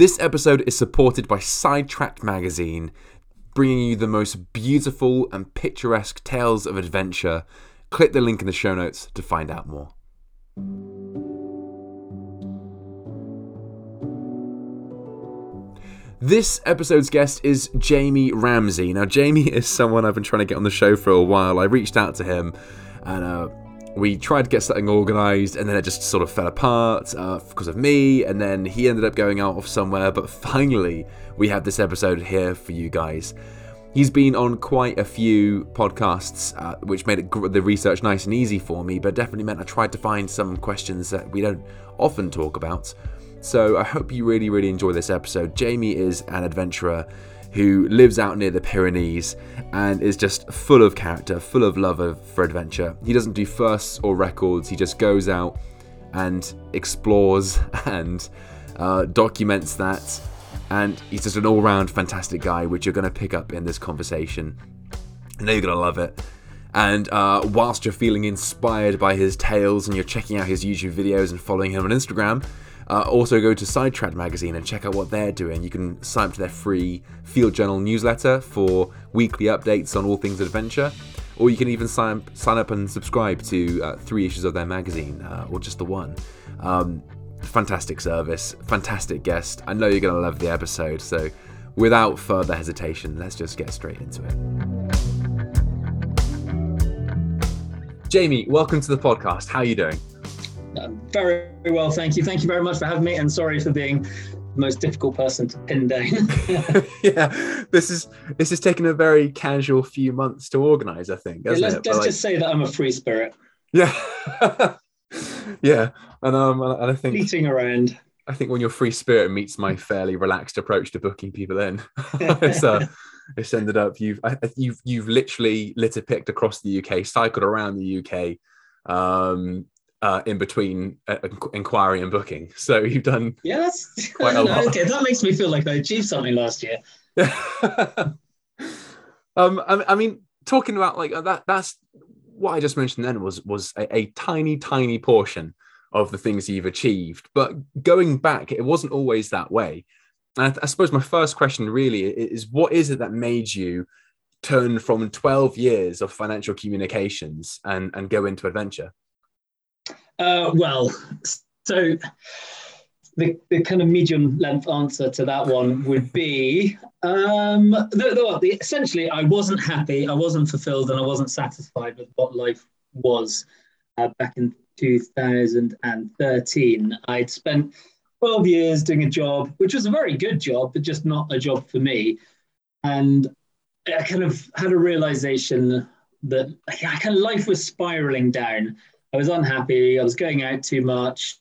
This episode is supported by Sidetracked Magazine, bringing you the most beautiful and picturesque tales of adventure. Click the link in the show notes to find out more. This episode's guest is Jamie Ramsay. Now, Jamie is someone I've been trying to get on the show for a while. I reached out to him and uh, we tried to get something organised, and then it just sort of fell apart uh, because of me. And then he ended up going out off somewhere. But finally, we have this episode here for you guys. He's been on quite a few podcasts, uh, which made it, the research nice and easy for me, but definitely meant I tried to find some questions that we don't often talk about. So I hope you really, really enjoy this episode. Jamie is an adventurer who lives out near the Pyrenees and is just full of character, full of love for adventure. He doesn't do firsts or records, he just goes out and explores and uh, documents that. And he's just an all round fantastic guy, which you're going to pick up in this conversation. I know you're going to love it. And uh, whilst you're feeling inspired by his tales and you're checking out his YouTube videos and following him on Instagram, uh, also, go to Sidetracked Magazine and check out what they're doing. You can sign up to their free Field Journal newsletter for weekly updates on all things adventure, or you can even sign, sign up and subscribe to uh, three issues of their magazine, uh, or just the one. Um, fantastic service, fantastic guest. I know you're going to love the episode, so without further hesitation, let's just get straight into it. Jamie, welcome to the podcast. How are you doing? Very well, thank you. Thank you very much for having me, and sorry for being the most difficult person to pin down. yeah, this is this is taking a very casual few months to organise. I think. Yeah, let's, let's like, just say that I'm a free spirit. Yeah, yeah, and um, and I think fleeting around. I think when your free spirit meets my fairly relaxed approach to booking people in, it's uh, it's ended up you've you've you've literally litter picked across the UK, cycled around the UK, um, uh, in between uh, inquiry and booking. So you've done yeah, that's quite a lot. Okay, that makes me feel like I achieved something last year. um, I, I, mean, talking about like that, that's what I just mentioned. Then was was a, a tiny, tiny portion of the things you've achieved. But going back, it wasn't always that way. And I, I suppose my first question really is, what is it that made you? turn from 12 years of financial communications and, and go into adventure? Uh, well, so the, the kind of medium length answer to that one would be um, the, the, the, essentially, I wasn't happy, I wasn't fulfilled, and I wasn't satisfied with what life was uh, back in 2013. I'd spent 12 years doing a job, which was a very good job, but just not a job for me. And I kind of had a realization that yeah, kind of life was spiraling down. I was unhappy. I was going out too much.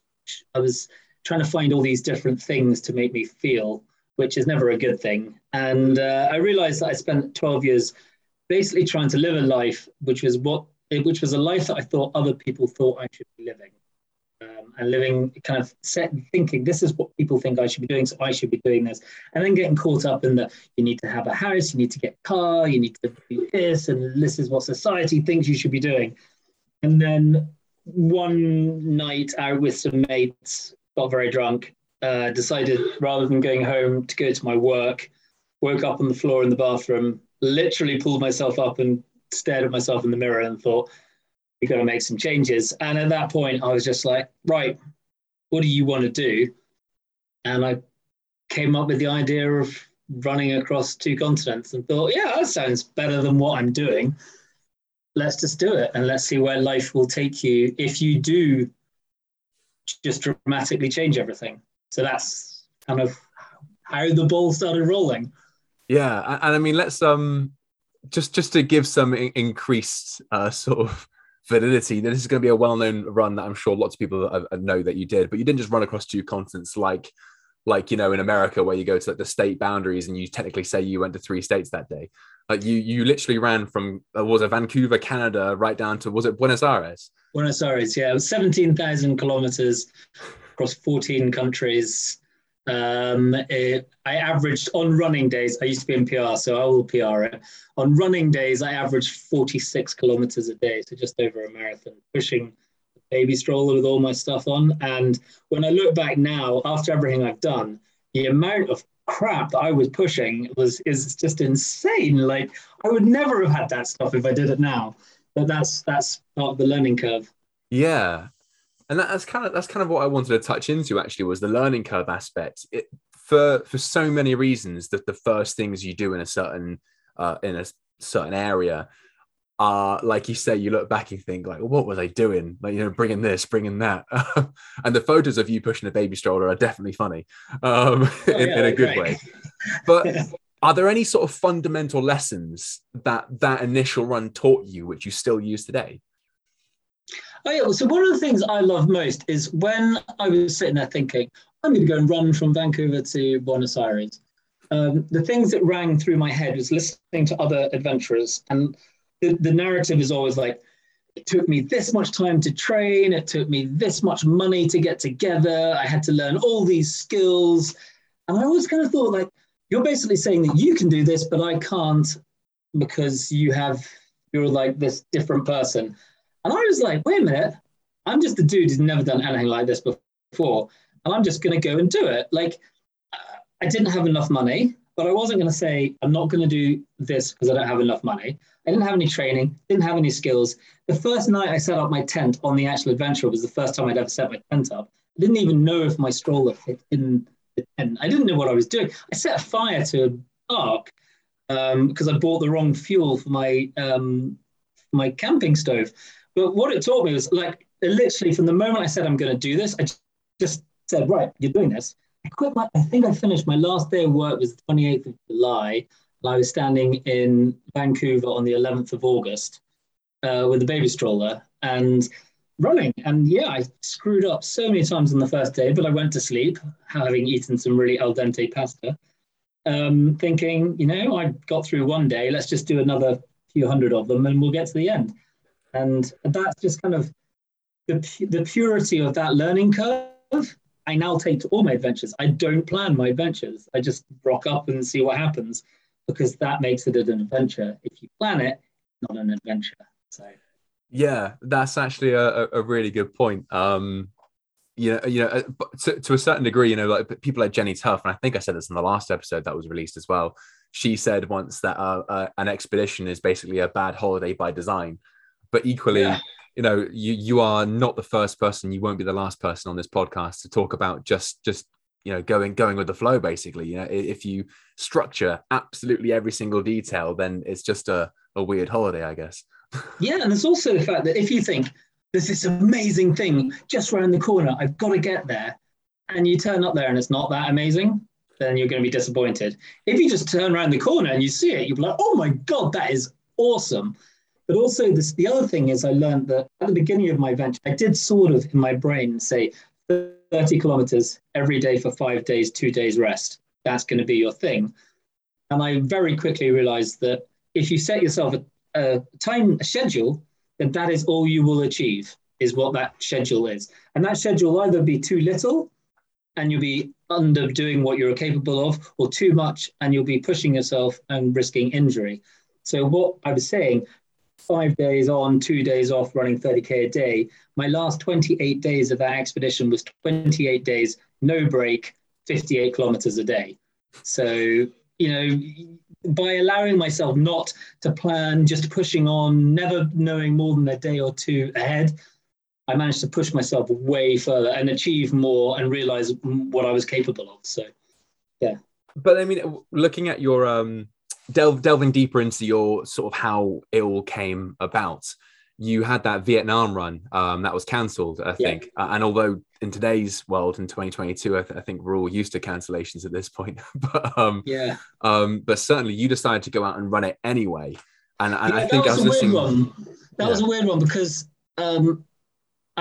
I was trying to find all these different things to make me feel, which is never a good thing. And uh, I realized that I spent 12 years basically trying to live a life which was what which was a life that I thought other people thought I should be living. Um, and living kind of set thinking this is what people think I should be doing, so I should be doing this, and then getting caught up in the you need to have a house, you need to get a car, you need to do this, and this is what society thinks you should be doing. And then one night out with some mates, got very drunk, uh, decided rather than going home to go to my work, woke up on the floor in the bathroom, literally pulled myself up and stared at myself in the mirror and thought, we got to make some changes. And at that point, I was just like, right, what do you want to do? And I came up with the idea of running across two continents and thought, yeah, that sounds better than what I'm doing let's just do it and let's see where life will take you if you do just dramatically change everything. So that's kind of how the ball started rolling. Yeah, and I mean, let's um just just to give some increased uh, sort of validity. This is going to be a well-known run that I'm sure lots of people know that you did, but you didn't just run across two continents like like you know in America where you go to like the state boundaries and you technically say you went to three states that day. Like you, you literally ran from uh, was it Vancouver, Canada, right down to was it Buenos Aires? Buenos Aires, yeah, it was seventeen thousand kilometers across fourteen countries. Um, it, I averaged on running days. I used to be in PR, so I will PR it. On running days, I averaged forty six kilometers a day, so just over a marathon, pushing baby stroller with all my stuff on. And when I look back now, after everything I've done, the amount of crap that I was pushing was is just insane. Like I would never have had that stuff if I did it now. But that's that's part of the learning curve. Yeah. And that's kind of that's kind of what I wanted to touch into actually was the learning curve aspect. It, for for so many reasons that the first things you do in a certain uh, in a certain area are like you say you look back and think like well, what were they doing? Like you know bringing this bringing that. And the photos of you pushing a baby stroller are definitely funny um, oh, in, yeah, in, a good great. way. But are there any sort of fundamental lessons that that initial run taught you which you still use today? Oh yeah so one of the things i love most is when i was sitting there thinking i'm going to go and run from vancouver to buenos aires. Um, the things that rang through my head was listening to other adventurers and the, the narrative is always like, it took me this much time to train, it took me this much money to get together, I had to learn all these skills. And I always kind of thought, like, you're basically saying that you can do this, but I can't because you have, you're like this different person. And I was like, wait a minute, I'm just a dude who's never done anything like this before. And I'm just going to go and do it. Like, I didn't have enough money, but I wasn't going to say, I'm not going to do this because I don't have enough money. I didn't have any training, didn't have any skills. The first night I set up my tent on the actual adventure was the first time I'd ever set my tent up. I didn't even know if my stroller fit in the tent. I didn't know what I was doing. I set a fire to a ark because um, I bought the wrong fuel for my um, my camping stove. But what it taught me was like literally from the moment I said I'm going to do this, I just said, right, you're doing this. I quit my. I think I finished my last day of work was the 28th of July. I was standing in Vancouver on the 11th of August uh, with a baby stroller and running. And yeah, I screwed up so many times on the first day, but I went to sleep having eaten some really al dente pasta, um, thinking, you know, I got through one day, let's just do another few hundred of them and we'll get to the end. And that's just kind of the, the purity of that learning curve. I now take to all my adventures. I don't plan my adventures. I just rock up and see what happens because that makes it an adventure. If you plan it, not an adventure. So yeah, that's actually a, a really good point. Um, you know, you know, uh, to, to a certain degree, you know, like people like Jenny Tough, and I think I said this in the last episode that was released as well. She said once that uh, uh, an expedition is basically a bad holiday by design, but equally, yeah. You know, you you are not the first person. You won't be the last person on this podcast to talk about just just you know going going with the flow basically. You know if you structure absolutely every single detail then it's just a, a weird holiday i guess. Yeah and there's also the fact that if you think there's this amazing thing just around the corner i've got to get there and you turn up there and it's not that amazing then you're going to be disappointed. If you just turn around the corner and you see it you'll be like oh my god that is awesome but also this the other thing is i learned that at the beginning of my venture i did sort of in my brain say 30 kilometers every day for five days, two days rest. That's going to be your thing. And I very quickly realized that if you set yourself a, a time a schedule, then that is all you will achieve, is what that schedule is. And that schedule will either be too little and you'll be under doing what you're capable of, or too much and you'll be pushing yourself and risking injury. So, what I was saying, five days on, two days off, running 30K a day. My last 28 days of that expedition was 28 days, no break, 58 kilometers a day. So, you know, by allowing myself not to plan, just pushing on, never knowing more than a day or two ahead, I managed to push myself way further and achieve more and realize what I was capable of. So, yeah. But I mean, looking at your um, delve, delving deeper into your sort of how it all came about, you had that Vietnam run um, that was cancelled, I think. Yeah. Uh, and although in today's world, in 2022, I, th- I, think we're all used to cancellations at this point. but um, yeah, um, but certainly you decided to go out and run it anyway. And, and yeah, I think I was listening. One. That yeah. was a weird one because um,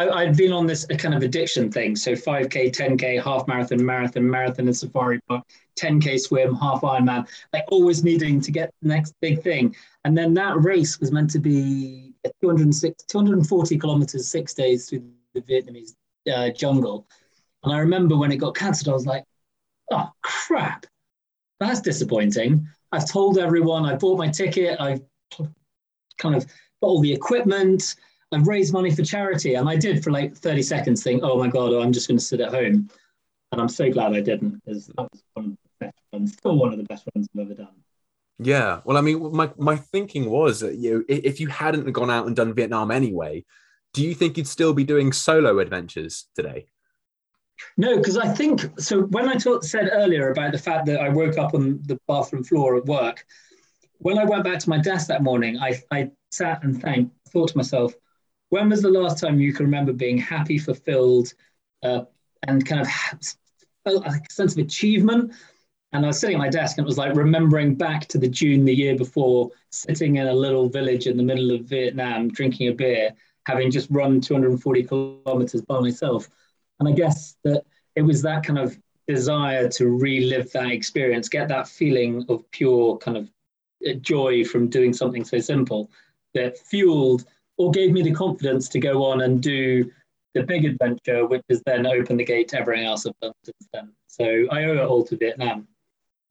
I, had been on this kind of addiction thing. So 5K, 10K, half marathon, marathon, marathon, and safari park, 10K swim, half Ironman, like always needing to get the next big thing. And then that race was meant to be 206, 240 kilometers, six days through the Vietnamese uh, jungle. And I remember when it got cancelled, I was like, oh, crap. That's disappointing. I've told everyone, I bought my ticket, I've kind of got all the equipment. I've raised money for charity. And I did for like 30 seconds think, oh my God, oh, I'm just going to sit at home. and I'm so glad I didn't because that was one of the best runs, still one of the best runs I've ever done. Yeah, well, I mean, my my thinking was that you know, if you hadn't gone out and done Vietnam anyway, do you think you'd still be doing solo adventures today? No, because I think so. When I talk, said earlier about the fact that I woke up on the bathroom floor at work, when I went back to my desk that morning, I, I sat and thanked, thought to myself, when was the last time you can remember being happy, fulfilled, uh, and kind of felt a sense of achievement? And I was sitting at my desk and it was like remembering back to the June the year before, sitting in a little village in the middle of Vietnam, drinking a beer, having just run 240 kilometers by myself. And I guess that it was that kind of desire to relive that experience, get that feeling of pure kind of uh, joy from doing something so simple that fueled or gave me the confidence to go on and do the big adventure, which has then opened the gate to everything else I've done since then. So I owe it all to Vietnam.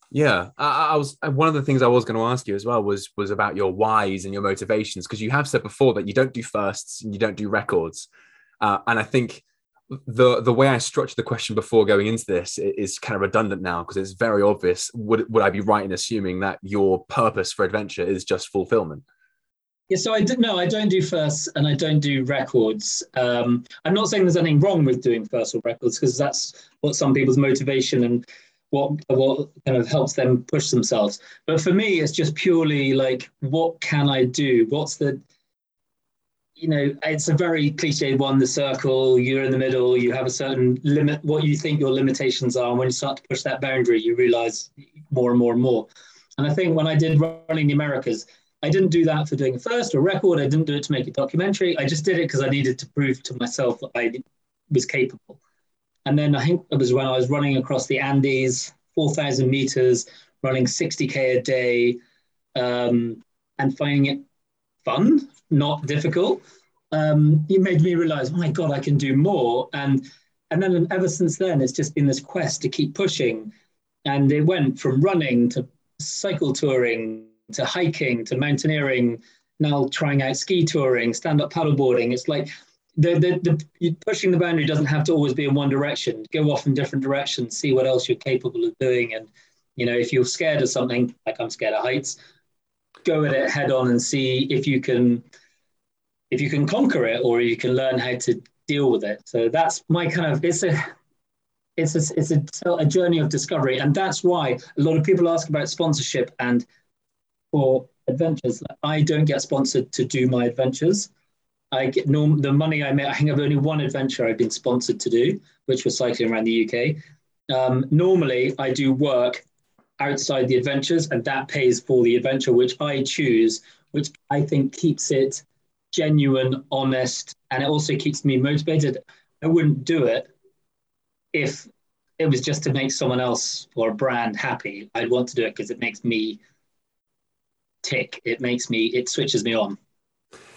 Yeah, I, I, was one of the things I was going to ask you as well was was about your whys and your motivations because you have said before that you don't do firsts and you don't do records, uh, and I think the the way I structured the question before going into this is kind of redundant now because it's very obvious. Would would I be right in assuming that your purpose for adventure is just fulfillment? Yeah, so I did, no, I don't do firsts and I don't do records. Um, I'm not saying there's anything wrong with doing first or records because that's what some people's motivation and what what kind of helps them push themselves. But for me, it's just purely like, what can I do? What's the you know, it's a very cliche one, the circle, you're in the middle, you have a certain limit, what you think your limitations are. And when you start to push that boundary, you realize more and more and more. And I think when I did running the Americas, I didn't do that for doing a first or record. I didn't do it to make a documentary. I just did it because I needed to prove to myself that I was capable. And then I think it was when I was running across the Andes, 4,000 meters, running 60K a day, um, and finding it fun, not difficult. Um, it made me realize, oh my God, I can do more. And and then ever since then, it's just been this quest to keep pushing. And it went from running to cycle touring to hiking to mountaineering, now trying out ski touring, stand up paddleboarding. It's like the, the, the pushing the boundary doesn't have to always be in one direction. Go off in different directions, see what else you're capable of doing. And, you know, if you're scared of something, like I'm scared of heights, go at it head on and see if you can if you can conquer it or you can learn how to deal with it. So that's my kind of it's a it's a, it's a, a journey of discovery, and that's why a lot of people ask about sponsorship and for adventures. I don't get sponsored to do my adventures. I get norm the money I make. I think I've only one adventure I've been sponsored to do, which was cycling around the UK. Um, normally, I do work outside the adventures, and that pays for the adventure, which I choose, which I think keeps it genuine, honest, and it also keeps me motivated. I wouldn't do it if it was just to make someone else or a brand happy. I'd want to do it because it makes me tick. It makes me, it switches me on.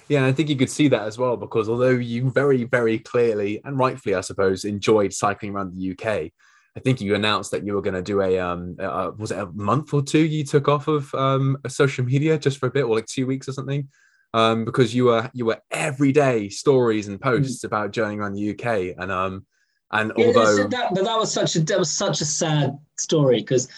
Yeah, I think you could see that as well because although you very, very clearly and rightfully, I suppose, enjoyed cycling around the UK, I think you announced that you were going to do a um uh, was it a month or two you took off of um social media just for a bit or like two weeks or something um because you were you were every day stories and posts mm. about journeying around the UK and um and yeah, although that, but that was such a that was such a sad story because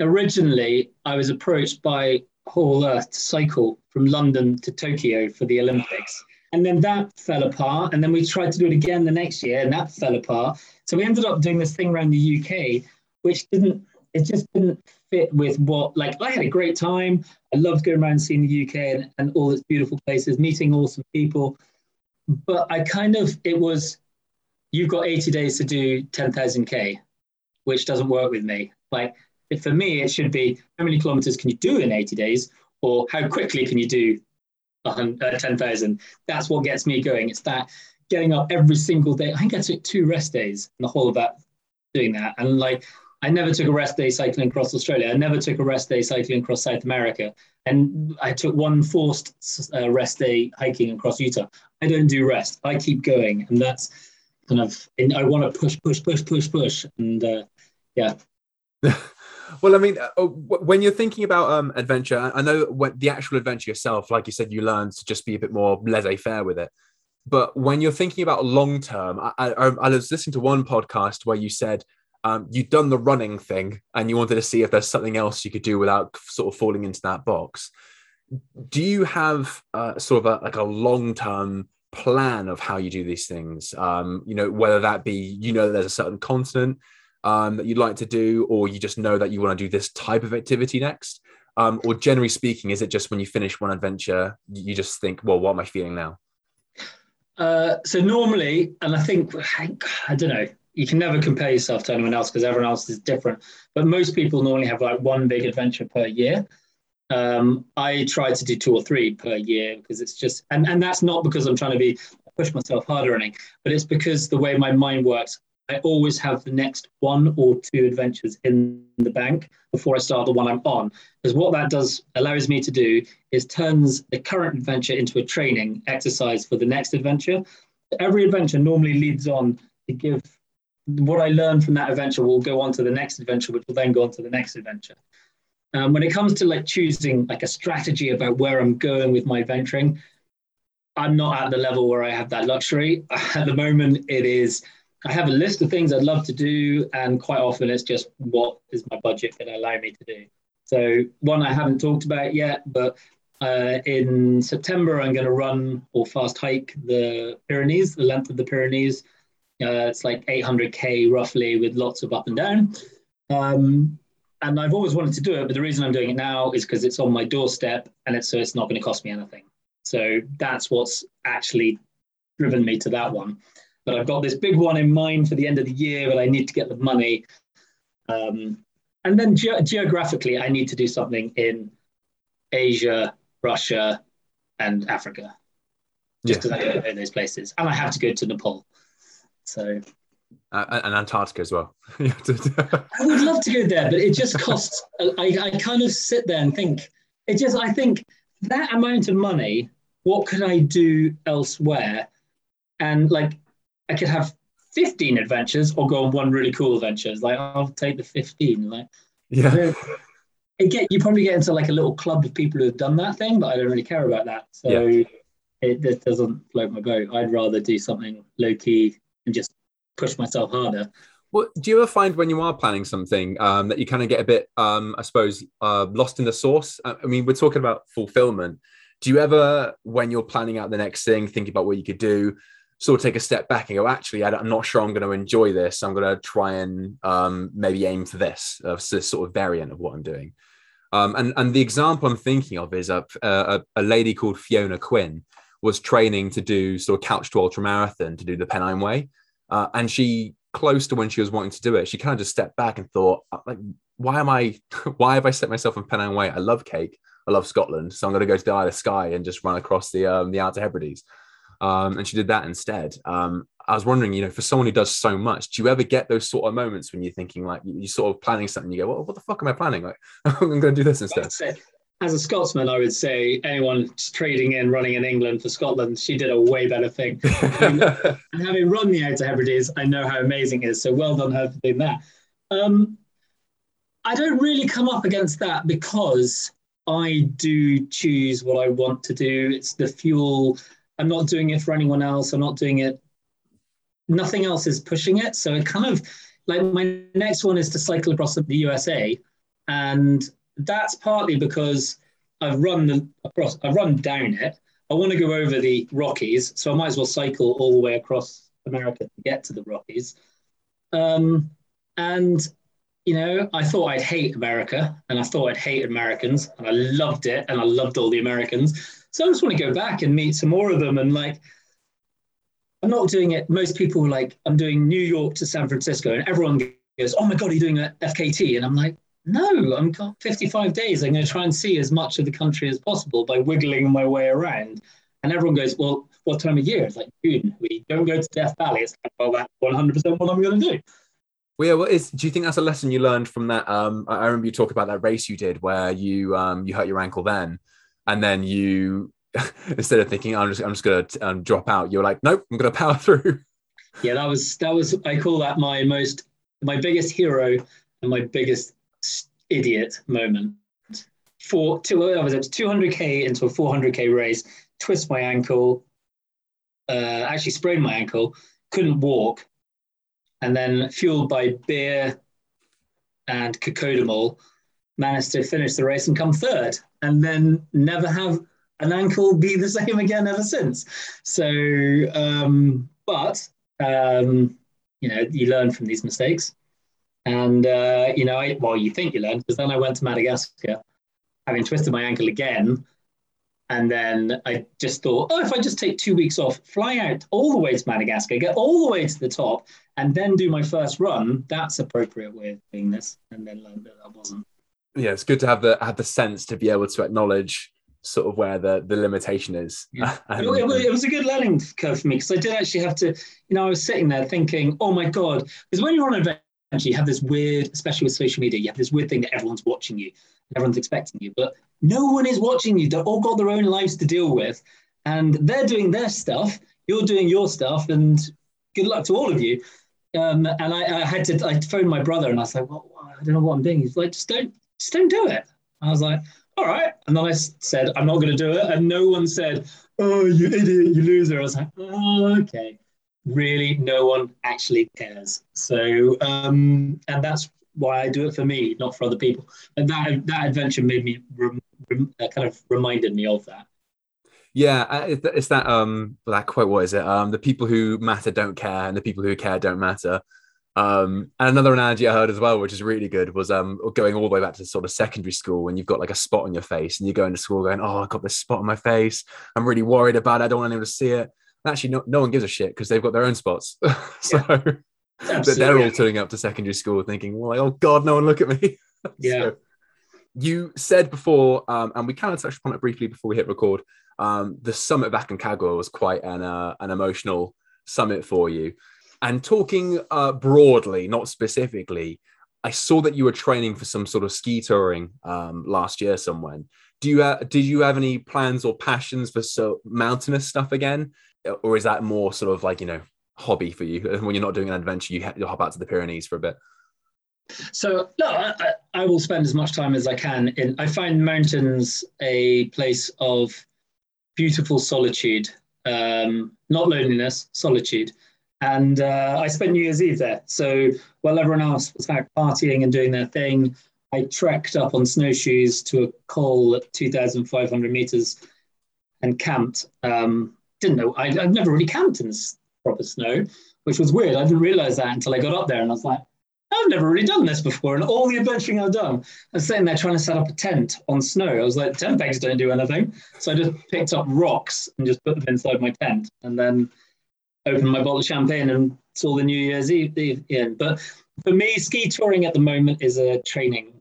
originally I was approached by Whole Earth to cycle from London to Tokyo for the Olympics. And then that fell apart. And then we tried to do it again the next year, and that fell apart. So we ended up doing this thing around the UK, which didn't, it just didn't fit with what, like, I had a great time. I loved going around seeing the UK and, and all its beautiful places, meeting awesome people. But I kind of, it was, you've got 80 days to do 10,000K, which doesn't work with me. Like, for me, it should be how many kilometers can you do in 80 days, or how quickly can you do uh, 10,000? That's what gets me going. It's that getting up every single day. I think I took two rest days in the whole of that, doing that. And like, I never took a rest day cycling across Australia. I never took a rest day cycling across South America. And I took one forced uh, rest day hiking across Utah. I don't do rest. I keep going. And that's kind of, I want to push, push, push, push, push. And uh, yeah. Well, I mean, uh, uh when you're thinking about um, adventure, I know the actual adventure yourself, like you said, you learn to just be a bit more laissez-faire with it. But when you're thinking about long term, I, I, I, was listening to one podcast where you said um, you'd done the running thing and you wanted to see if there's something else you could do without sort of falling into that box. Do you have uh, sort of a, like a long term plan of how you do these things? Um, you know, whether that be you know there's a certain continent um, that you'd like to do, or you just know that you want to do this type of activity next. Um, or generally speaking, is it just when you finish one adventure, you just think, well, what am I feeling now? Uh, so normally, and I think I don't know, you can never compare yourself to anyone else because everyone else is different. But most people normally have like one big adventure per year. Um, I try to do two or three per year because it's just, and, and that's not because I'm trying to be push myself harder or anything, but it's because the way my mind works, I always have the next one or two adventures in the bank before I start the one I'm on. Because what that does allows me to do is turns the current adventure into a training exercise for the next adventure. Every adventure normally leads on to give what I learned from that adventure will go on to the next adventure, which will then go on to the next adventure. Um, when it comes to like choosing like a strategy about where I'm going with my venturing, I'm not at the level where I have that luxury. At the moment, it is I have a list of things I'd love to do, and quite often it's just what is my budget going to allow me to do. So one I haven't talked about yet, but uh, in September I'm going to run or fast hike the Pyrenees, the length of the Pyrenees. Uh, it's like 800k roughly with lots of up and down. Um, and I've always wanted to do it, but the reason I'm doing it now is because it's on my doorstep and it's so it's not going to cost me anything. So that's what's actually driven me to that one. But I've got this big one in mind for the end of the year, but I need to get the money. Um, and then ge- geographically, I need to do something in Asia, Russia, and Africa, just because yeah. I don't know those places, and I have to go to Nepal. So uh, and Antarctica as well. I would love to go there, but it just costs. I, I kind of sit there and think, it just, I think that amount of money, what could I do elsewhere? And like, I could have 15 adventures or go on one really cool adventure. Like, I'll take the 15. Like, yeah. It get, you probably get into like a little club of people who have done that thing, but I don't really care about that. So yeah. it, it doesn't float my boat. I'd rather do something low key and just push myself harder. Well, do you ever find when you are planning something um, that you kind of get a bit, um, I suppose, uh, lost in the source? I mean, we're talking about fulfillment. Do you ever, when you're planning out the next thing, think about what you could do, sort of take a step back and go, actually, I'm not sure I'm going to enjoy this. I'm going to try and um, maybe aim for this, uh, this sort of variant of what I'm doing. Um, and, and the example I'm thinking of is a, a, a lady called Fiona Quinn was training to do sort of couch to ultra marathon to do the Pennine Way. Uh, and she, close to when she was wanting to do it, she kind of just stepped back and thought, uh, like, why am I, why have I set myself in Pennine Way? I love cake. I love Scotland. So I'm going to go to the Isle of Skye and just run across the, um, the Outer Hebrides. Um, and she did that instead. Um, I was wondering, you know, for someone who does so much, do you ever get those sort of moments when you're thinking like you're sort of planning something, you go, well, what the fuck am I planning? Like, I'm going to do this instead as a Scotsman, I would say anyone trading in, running in England for Scotland, she did a way better thing. and having run the Outer Hebrides, I know how amazing it is. So well done her for doing that. Um, I don't really come up against that because I do choose what I want to do. It's the fuel. I'm not doing it for anyone else. I'm not doing it. Nothing else is pushing it. So it kind of like my next one is to cycle across the USA. And that's partly because I've run the across, I've run down it. I want to go over the Rockies, so I might as well cycle all the way across America to get to the Rockies. Um, and you know, I thought I'd hate America, and I thought I'd hate Americans, and I loved it, and I loved all the Americans. So I just want to go back and meet some more of them, and like. I'm not doing it. Most people like I'm doing New York to San Francisco, and everyone goes, "Oh my god, are you doing a FKT?" And I'm like, no, I'm got 55 days. I'm going to try and see as much of the country as possible by wiggling my way around. And everyone goes, well, what time of year? It's like June. We don't go to Death Valley. It's like, well, that's 100% what I'm going to do. Well, yeah, what is? Do you think that's a lesson you learned from that? Um, I remember you talk about that race you did where you um, you hurt your ankle then, and then you instead of thinking I'm just I'm just to um, drop out, you're like, nope, I'm to power through. Yeah, that was that was I call that my most my biggest hero and my biggest idiot moment. For two, I was at 200k into a 400k race, twist my ankle, uh, actually sprained my ankle, couldn't walk, and then fueled by beer and co-codamol, managed to finish the race and come third, and then never have an ankle be the same again ever since. So, um, but um, you know, you learn from these mistakes, and uh, you know, I, well, you think you learn because then I went to Madagascar, having twisted my ankle again. And then I just thought, oh, if I just take two weeks off, fly out all the way to Madagascar, get all the way to the top, and then do my first run, that's appropriate way of doing this. And then learned that that wasn't. Yeah, it's good to have the have the sense to be able to acknowledge sort of where the the limitation is. Yeah. it, it, it, was a good learning curve for me because I did actually have to, you know, I was sitting there thinking, oh my god, because when you're on an adventure, you have this weird, especially with social media, you have this weird thing that everyone's watching you, everyone's expecting you, but no one is watching you. They've all got their own lives to deal with, and they're doing their stuff. You're doing your stuff, and good luck to all of you. Um, and I, I, had to, I phoned my brother, and I said, well, I don't know what I'm doing. He's like, just don't, just don't do it. I was like, all right. And then I said, I'm not going to do it. And no one said, oh, you idiot, you loser. I was like, oh, okay. Really, no one actually cares. So, um, and that's why I do it for me, not for other people. And that that adventure made me rem, rem, uh, kind of reminded me of that. Yeah, it's that um that quote. What is it? Um, the people who matter don't care, and the people who care don't matter. Um, and another analogy I heard as well, which is really good, was um, going all the way back to sort of secondary school when you've got like a spot on your face and you go into school going, Oh, I got this spot on my face. I'm really worried about it. I don't want anyone to see it. And actually, no, no one gives a shit because they've got their own spots. so yeah. they're all turning up to secondary school thinking, well, Oh, God, no one look at me. Yeah. so, you said before, um, and we kind of touched upon it briefly before we hit record, um, the summit back in Aconcagua was quite an, uh, an emotional summit for you. And talking uh, broadly, not specifically, I saw that you were training for some sort of ski touring um, last year somewhere. Do you uh, did you have any plans or passions for so mountainous stuff again, or is that more sort of like you know hobby for you when you're not doing an adventure? You you'll hop out to the Pyrenees for a bit. So no, I, I, will spend as much time as I can in. I find mountains a place of beautiful solitude, um, not loneliness, solitude. And uh, I spent New Year's Eve there. So while everyone else was out partying and doing their thing, I trekked up on snowshoes to a col at 2,500 meters and camped. Um, didn't know, I, I've never really camped in proper snow, which was weird. I didn't realize that until I got up there and I was like, I've never really done this before. And all the adventuring I've done, I was sitting there trying to set up a tent on snow. I was like, tent pegs don't do anything. So I just picked up rocks and just put them inside my tent. And then opened my bottle of champagne and saw the New Year's Eve in. But for me, ski touring at the moment is a training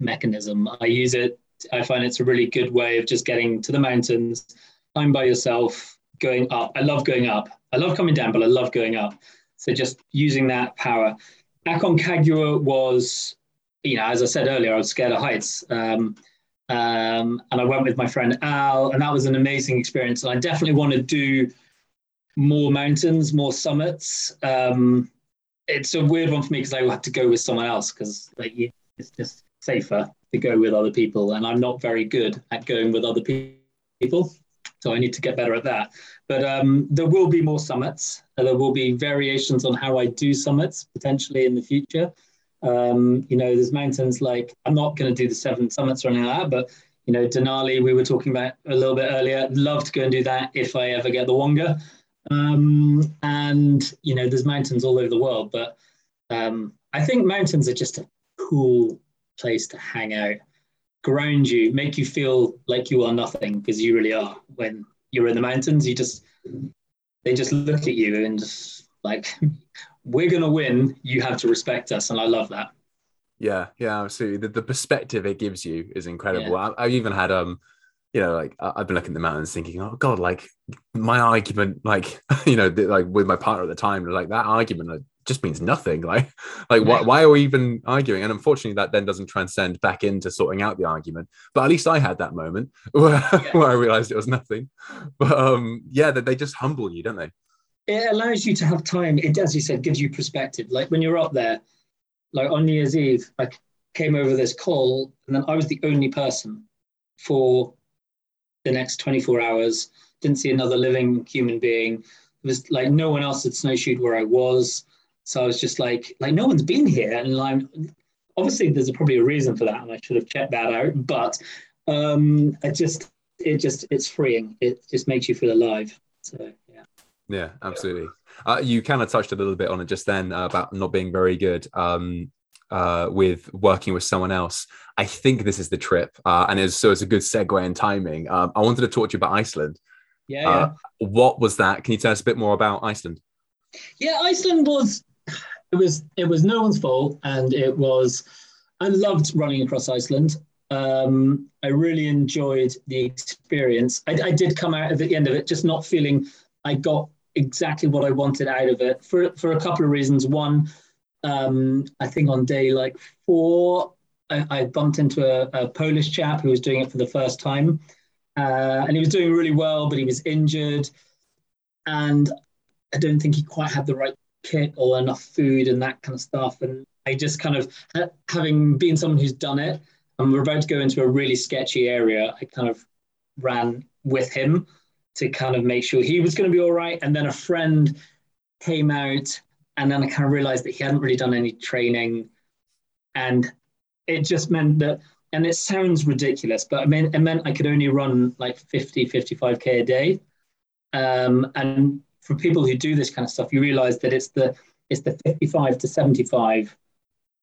mechanism. I use it. I find it's a really good way of just getting to the mountains, time by yourself, going up. I love going up. I love coming down, but I love going up. So just using that power. Aconcagua was, you know, as I said earlier, I was scared of heights. Um, um, and I went with my friend Al, and that was an amazing experience. And I definitely want to do more mountains, more summits. Um, it's a weird one for me because I have to go with someone else because like it's just safer to go with other people, and I'm not very good at going with other people, so I need to get better at that. But um, there will be more summits. Uh, there will be variations on how I do summits potentially in the future. Um, you know, there's mountains like I'm not going to do the seven summits or anything like that, but you know, Denali, we were talking about a little bit earlier. Love to go and do that if I ever get the Wonga. Um, and you know, there's mountains all over the world, but um, I think mountains are just a cool place to hang out, ground you, make you feel like you are nothing because you really are. When you're in the mountains, you just they just look at you and just like, we're gonna win. You have to respect us, and I love that. Yeah, yeah, absolutely. The, the perspective it gives you is incredible. Yeah. I, I've even had um you know, like I've been looking at the mountains thinking, oh God, like my argument, like, you know, like with my partner at the time, like that argument just means nothing. Like, like why, why are we even arguing? And unfortunately, that then doesn't transcend back into sorting out the argument. But at least I had that moment where, yeah. where I realized it was nothing. But um, yeah, that they just humble you, don't they? It allows you to have time. It, as you said, gives you perspective. Like when you're up there, like on New Year's Eve, I came over this col and then I was the only person for the next 24 hours. Didn't see another living human being. It was like no one else had snowshoed where I was. So I was just like, like no one's been here, and like obviously there's probably a reason for that, and I should have checked that out. But um, it just it just it's freeing. It just makes you feel alive. So yeah. Yeah, absolutely. Uh, you kind of touched a little bit on it just then uh, about not being very good um, uh, with working with someone else. I think this is the trip, uh, and it's, so it's a good segue in timing. Um, I wanted to talk to you about Iceland. Yeah, yeah. What was that? Can you tell us a bit more about Iceland? Yeah, Iceland was it was it was no one's fault, and it was I loved running across Iceland. Um, I really enjoyed the experience. I, I, did come out at the end of it just not feeling I got exactly what I wanted out of it for for a couple of reasons. One, um, I think on day like four, I, I bumped into a, a, Polish chap who was doing it for the first time, uh, and he was doing really well, but he was injured, and I don't think he quite had the right kit or enough food and that kind of stuff. And I just kind of, having been someone who's done it, and we're about to go into a really sketchy area, I kind of ran with him to kind of make sure he was going to be all right. And then a friend came out, and then I kind of realized that he hadn't really done any training. And it just meant that, and it sounds ridiculous, but I mean, it meant I could only run like 50, 55K a day. Um, and for people who do this kind of stuff, you realize that it's the it's the 55 to 75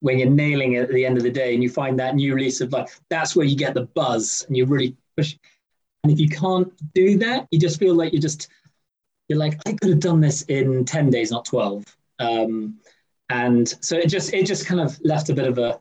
when you're nailing it at the end of the day and you find that new release of like that's where you get the buzz and you really push and if you can't do that you just feel like you're just you're like i could have done this in 10 days not 12 um, and so it just it just kind of left a bit of a,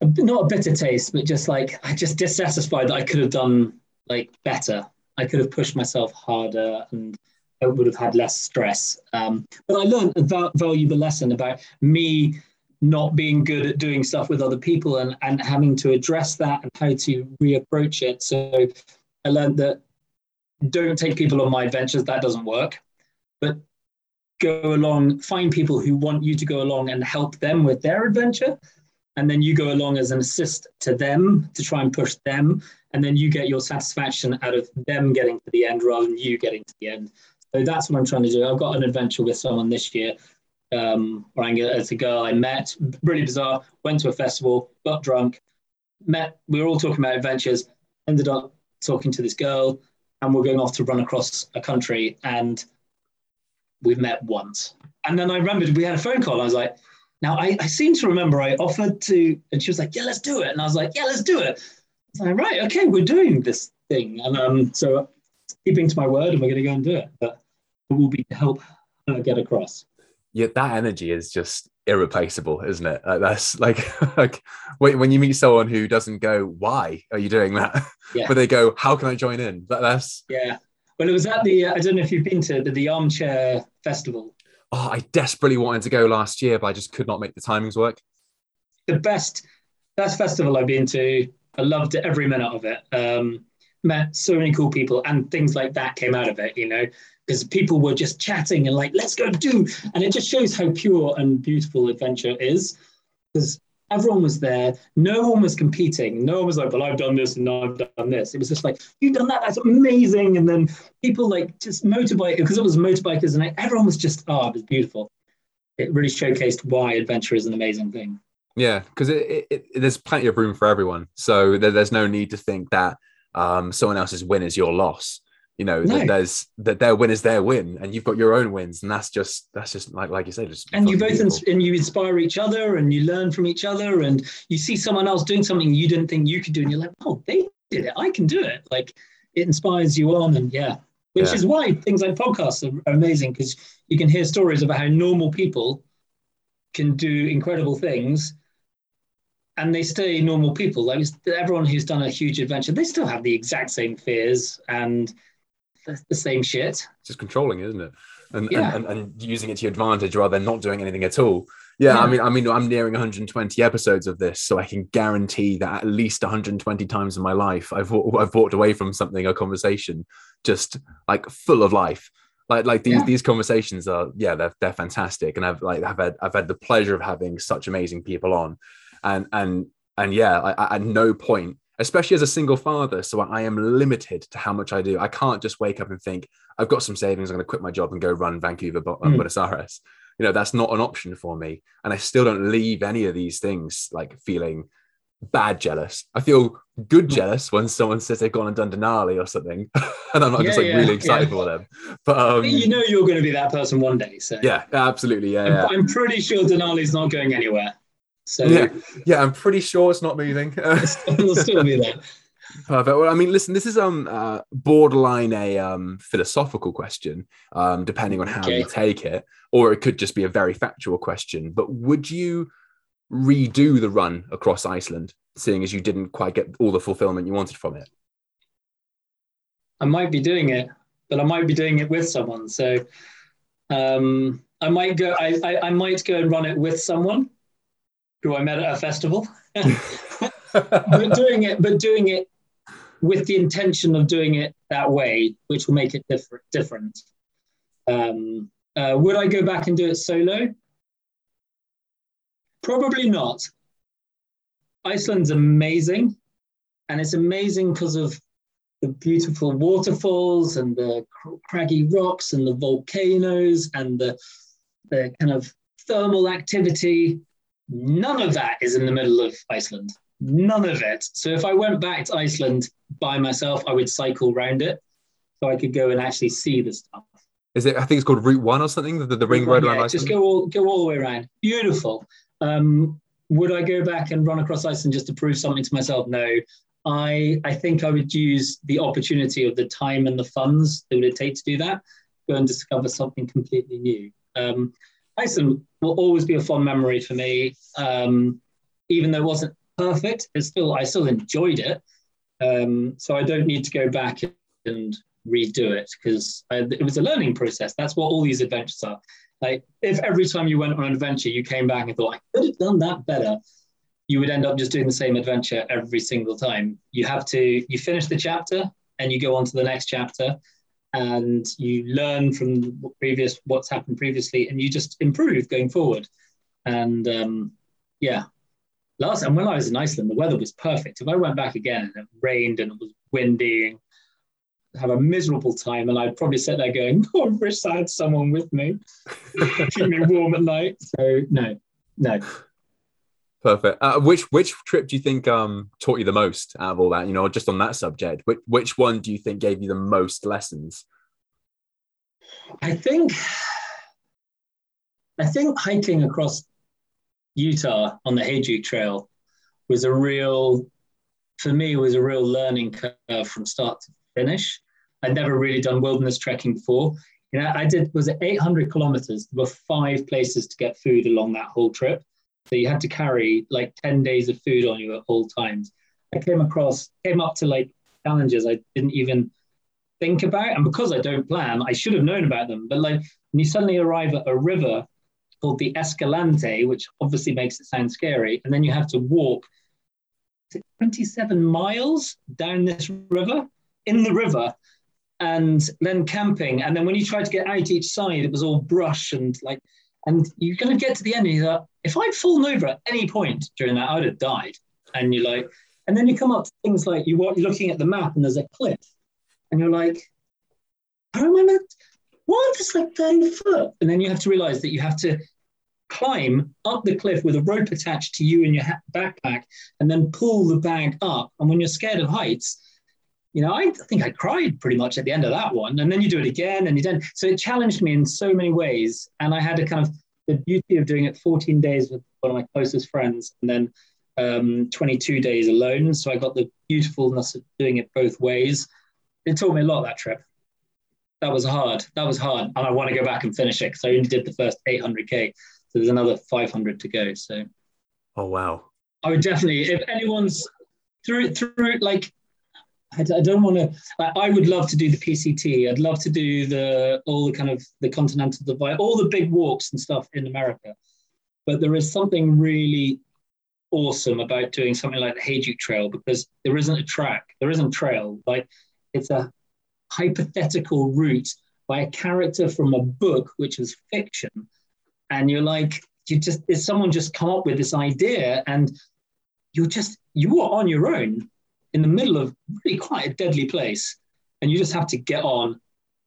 a not a bitter taste but just like i just dissatisfied that i could have done like better i could have pushed myself harder and I would have had less stress. Um, but I learned a valuable lesson about me not being good at doing stuff with other people and, and having to address that and how to reapproach it. So I learned that don't take people on my adventures, that doesn't work. But go along, find people who want you to go along and help them with their adventure. And then you go along as an assist to them to try and push them. And then you get your satisfaction out of them getting to the end rather than you getting to the end. So that's what I'm trying to do. I've got an adventure with someone this year. Um, it's a girl I met, really bizarre. Went to a festival, got drunk, met. We were all talking about adventures. Ended up talking to this girl, and we're going off to run across a country. And we've met once. And then I remembered we had a phone call. I was like, now I, I seem to remember I offered to, and she was like, yeah, let's do it. And I was like, yeah, let's do it. I like, right, okay, we're doing this thing. And um, so keeping to my word, and we're going to go and do it. But it will be to help uh, get across. Yeah, that energy is just irreplaceable, isn't it? Like that's like like when, when you meet someone who doesn't go, "Why are you doing that?" Yeah. but they go, "How can I join in?" That, that's yeah. Well, it was at the I don't know if you've been to the, the Armchair Festival. Oh, I desperately wanted to go last year, but I just could not make the timings work. The best best festival I've been to. I loved every minute of it. Um, met so many cool people, and things like that came out of it. You know, because people were just chatting and like, let's go do. And it just shows how pure and beautiful adventure is because everyone was there. No one was competing. No one was like, well, I've done this and now I've done this. It was just like, you've done that. That's amazing. And then people like just motorbike because it was motorbikers and everyone was just, oh, it was beautiful. It really showcased why adventure is an amazing thing. Yeah, because there's plenty of room for everyone. So there, there's no need to think that um, someone else's win is your loss you know no. that there's that their win is their win and you've got your own wins and that's just that's just like like you said just and you both ins- and you inspire each other and you learn from each other and you see someone else doing something you didn't think you could do and you're like oh they did it. I can do it. Like it inspires you on and yeah. Which yeah. is why things like podcasts are, are amazing because you can hear stories about how normal people can do incredible things and they stay normal people. Like everyone who's done a huge adventure they still have the exact same fears and the same shit. Just controlling, isn't it? And, yeah. and, and, and using it to your advantage rather than not doing anything at all. Yeah, yeah, I mean, I mean, I'm nearing 120 episodes of this, so I can guarantee that at least 120 times in my life, I've I've walked away from something, a conversation, just like full of life. Like like these yeah. these conversations are, yeah, they're they're fantastic, and I've like I've had I've had the pleasure of having such amazing people on, and and and yeah, I, at no point especially as a single father. So I am limited to how much I do. I can't just wake up and think, I've got some savings, I'm going to quit my job and go run Vancouver, mm. Buenos Aires. you know that's not an option for me and i still don't leave any of these things like feeling bad jealous i feel good Hmm. jealous when someone says they've gone and done denali or something and i'm not just like yeah, really excited yeah. for them but um you know you're going to be that person one day. So yeah absolutely yeah, I'm, yeah. I'm pretty sure Denali's not going anywhere. So yeah yeah i'm pretty sure it's not moving it'll still be there. Perfect. Well, I mean, listen, this is um uh, borderline a um philosophical question, um, depending on how you take it, or it could just be a very factual question. But would you redo the run across Iceland, seeing as you didn't quite get all the fulfillment you wanted from it? I might be doing it, but I might be doing it with someone. So um, I might go. I, I, I might go and run it with someone who I met at a festival. but doing it, but doing it with the intention of doing it that way, which will make it different. Different. Um, uh, would I go back and do it solo? Probably not. Iceland's amazing, and it's amazing because of the beautiful waterfalls and the cr- craggy rocks and the volcanoes and the the kind of thermal activity. None of that is in the middle of Iceland. None of it. So if I went back to Iceland by myself, I would cycle round it so I could go and actually see the stuff. Is it? I think it's called Route One or something. The, the ring road Yeah, around just go all go all the way around. Beautiful. Um, would I go back and run across Iceland just to prove something to myself? No. I I think I would use the opportunity of the time and the funds that would it take to do that. Go and discover something completely new. Um, Iceland will always be a fond memory for me. Um, even though it wasn't perfect, it's still I still enjoyed it. Um, so I don't need to go back and redo it because it was a learning process. That's what all these adventures are. Like if every time you went on an adventure, you came back and thought, I could have done that better, you would end up just doing the same adventure every single time. You have to, you finish the chapter and you go on to the next chapter and you learn from previous, what's happened previously, and you just improve going forward. And um, yeah, last and when I was in Iceland, the weather was perfect. If I went back again and it rained and it was windy, have a miserable time, and I'd probably sit there going, "Oh, I wish I had someone with me, keep me warm at night." So no, no. Perfect. Uh, which which trip do you think um taught you the most out of all that? You know, just on that subject, which which one do you think gave you the most lessons? I think, I think hiking across Utah on the Hayduke Trail was a real, for me, was a real learning curve from start to finish. I'd never really done wilderness trekking before. You know, I did was it 800 kilometers. There were five places to get food along that whole trip, so you had to carry like 10 days of food on you at all times. I came across, came up to like challenges I didn't even think about, and because I don't plan, I should have known about them. But like when you suddenly arrive at a river called the Escalante, which obviously makes it sound scary, and then you have to walk 27 miles down this river in the river and then camping and then when you tried to get out each side it was all brush and like and you kind of get to the end and you're like, if i'd fallen over at any point during that i'd have died. And you're like and then you come up to things like you are looking at the map and there's a cliff. And you're like how am i meant what it's like 30 foot? And then you have to realize that you have to climb up the cliff with a rope attached to you and your ha- backpack and then pull the bag up. And when you're scared of heights you know, I think I cried pretty much at the end of that one. And then you do it again and you don't. So it challenged me in so many ways. And I had a kind of the beauty of doing it 14 days with one of my closest friends and then um, 22 days alone. So I got the beautifulness of doing it both ways. It taught me a lot that trip. That was hard. That was hard. And I want to go back and finish it because I only did the first 800K. So there's another 500 to go. So Oh wow. I would definitely, if anyone's through, through like, I, I don't want to. I, I would love to do the PCT. I'd love to do the all the kind of the Continental Divide, all the big walks and stuff in America. But there is something really awesome about doing something like the Hayduke Trail because there isn't a track, there isn't trail. Like it's a hypothetical route by a character from a book, which is fiction, and you're like, you just is someone just come up with this idea and you're just you are on your own in the middle of really quite a deadly place and you just have to get on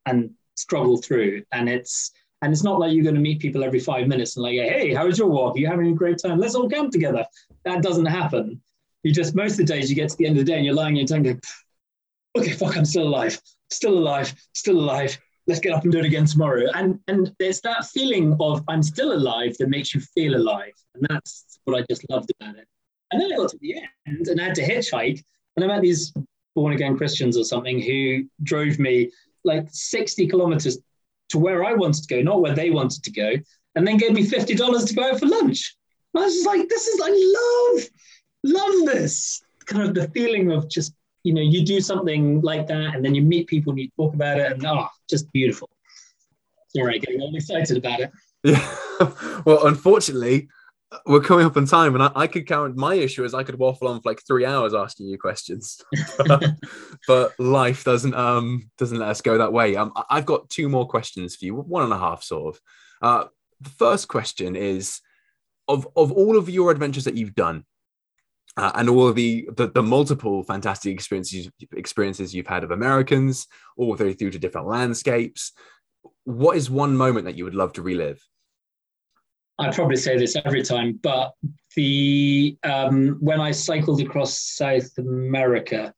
and struggle through and it's And it's not like you're going to meet people every five minutes and like, hey, how was your walk? Are you having a great time? Let's all camp together. That doesn't happen. You just most of the days you get to the end of the day and you're lying in your tongue, okay, fuck, I'm still alive, still alive, still alive. Let's get up and do it again tomorrow. And and there's that feeling of I'm still alive that makes you feel alive. And that's what I just loved about it. And then I got to the end and I had to hitchhike. And I met these born again Christians or something who drove me like 60 kilometers to where I wanted to go, not where they wanted to go, and then gave me $50 to go out for lunch. And I was just like, this is, I love, love this kind of the feeling of just, you know, you do something like that and then you meet people and you talk about it and oh, just beautiful. Sorry, getting all excited about it. Yeah. well, unfortunately, we're coming up on time, and I, I, could count. My issue is I could waffle on for like three hours asking you questions, but life doesn't um doesn't let us go that way. Um, I've got two more questions for you, one and a half sort of. Uh, the first question is of of all of your adventures that you've done, uh, and all of the, the, the multiple fantastic experiences experiences you've had of Americans, all the way through to different landscapes. What is one moment that you would love to relive? I probably say this every time, but the um, when I cycled across South America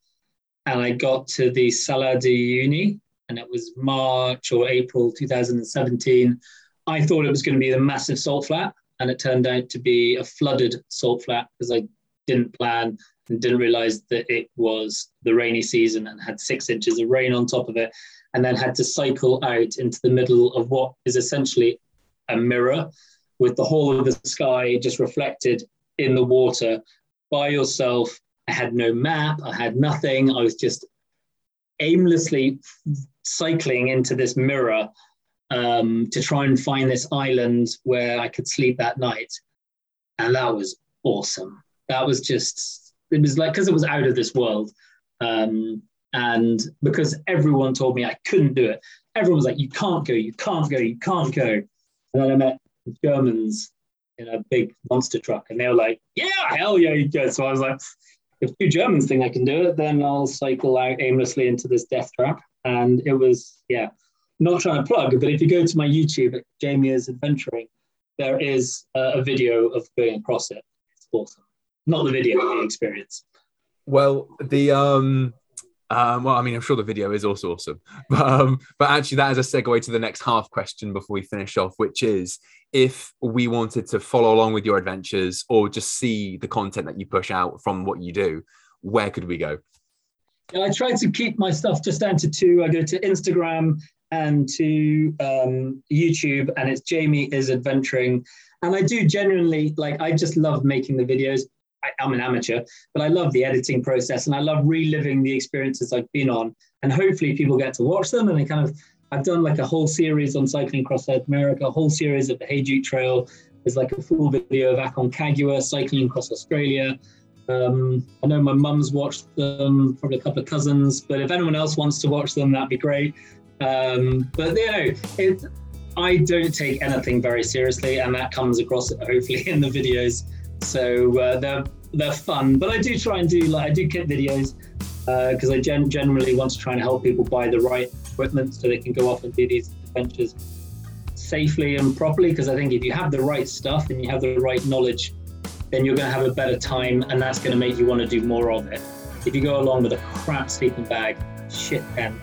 and I got to the Salar de Uyuni, and it was March or April 2017, I thought it was going to be the massive salt flat, and it turned out to be a flooded salt flat because I didn't plan and didn't realize that it was the rainy season and had six inches of rain on top of it, and then had to cycle out into the middle of what is essentially a mirror with the whole of the sky just reflected in the water by yourself. I had no map, I had nothing. I was just aimlessly cycling into this mirror um, to try and find this island where I could sleep that night. And that was awesome. That was just, it was like, because it was out of this world. Um, and because everyone told me I couldn't do it, everyone was like, you can't go, you can't go, you can't go. And then I met Germans in a big monster truck, and they were like, "Yeah, hell yeah, you go!" So I was like, "If two Germans think I can do it, then I'll cycle out aimlessly into this death trap." And it was, yeah, not trying to plug, but if you go to my YouTube, Jamie is adventuring, there is a video of going across it. It's awesome. Not the video, the experience. Well, the um um, well, I mean, I'm sure the video is also awesome, but, um, but actually, that is a segue to the next half question before we finish off, which is if we wanted to follow along with your adventures or just see the content that you push out from what you do, where could we go? I try to keep my stuff just down to two. I go to Instagram and to um, YouTube, and it's Jamie is adventuring. And I do genuinely like. I just love making the videos. I, am an amateur, but I love the editing process, and I love reliving the experiences I've been on. And hopefully, people get to watch them, and they kind of I've done like a whole series on cycling across South America, a whole series of the Hayduke Trail. There's like a full video of Aconcagua cycling across Australia. Um, I know my mum's watched them, probably a couple of cousins, but if anyone else wants to watch them, that'd be great. Um, but you know, I don't take anything very seriously, and that comes across hopefully in the videos. So uh, they're they're fun, but I do try and do like I do kit videos because uh, I gen- generally want to try and help people buy the right equipment so they can go off and do these adventures safely and properly. Because I think if you have the right stuff and you have the right knowledge, then you're going to have a better time, and that's going to make you want to do more of it. If you go along with a crap sleeping bag, shit then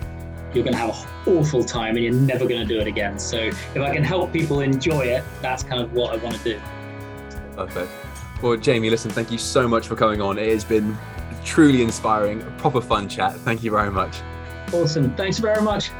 you're going to have an awful time and you're never going to do it again. So if I can help people enjoy it, that's kind of what I want to do. Perfect. Well, Jamie, listen, thank you so much for coming on. It has been truly inspiring, a proper fun chat. Thank you very much. Awesome. Thanks very much.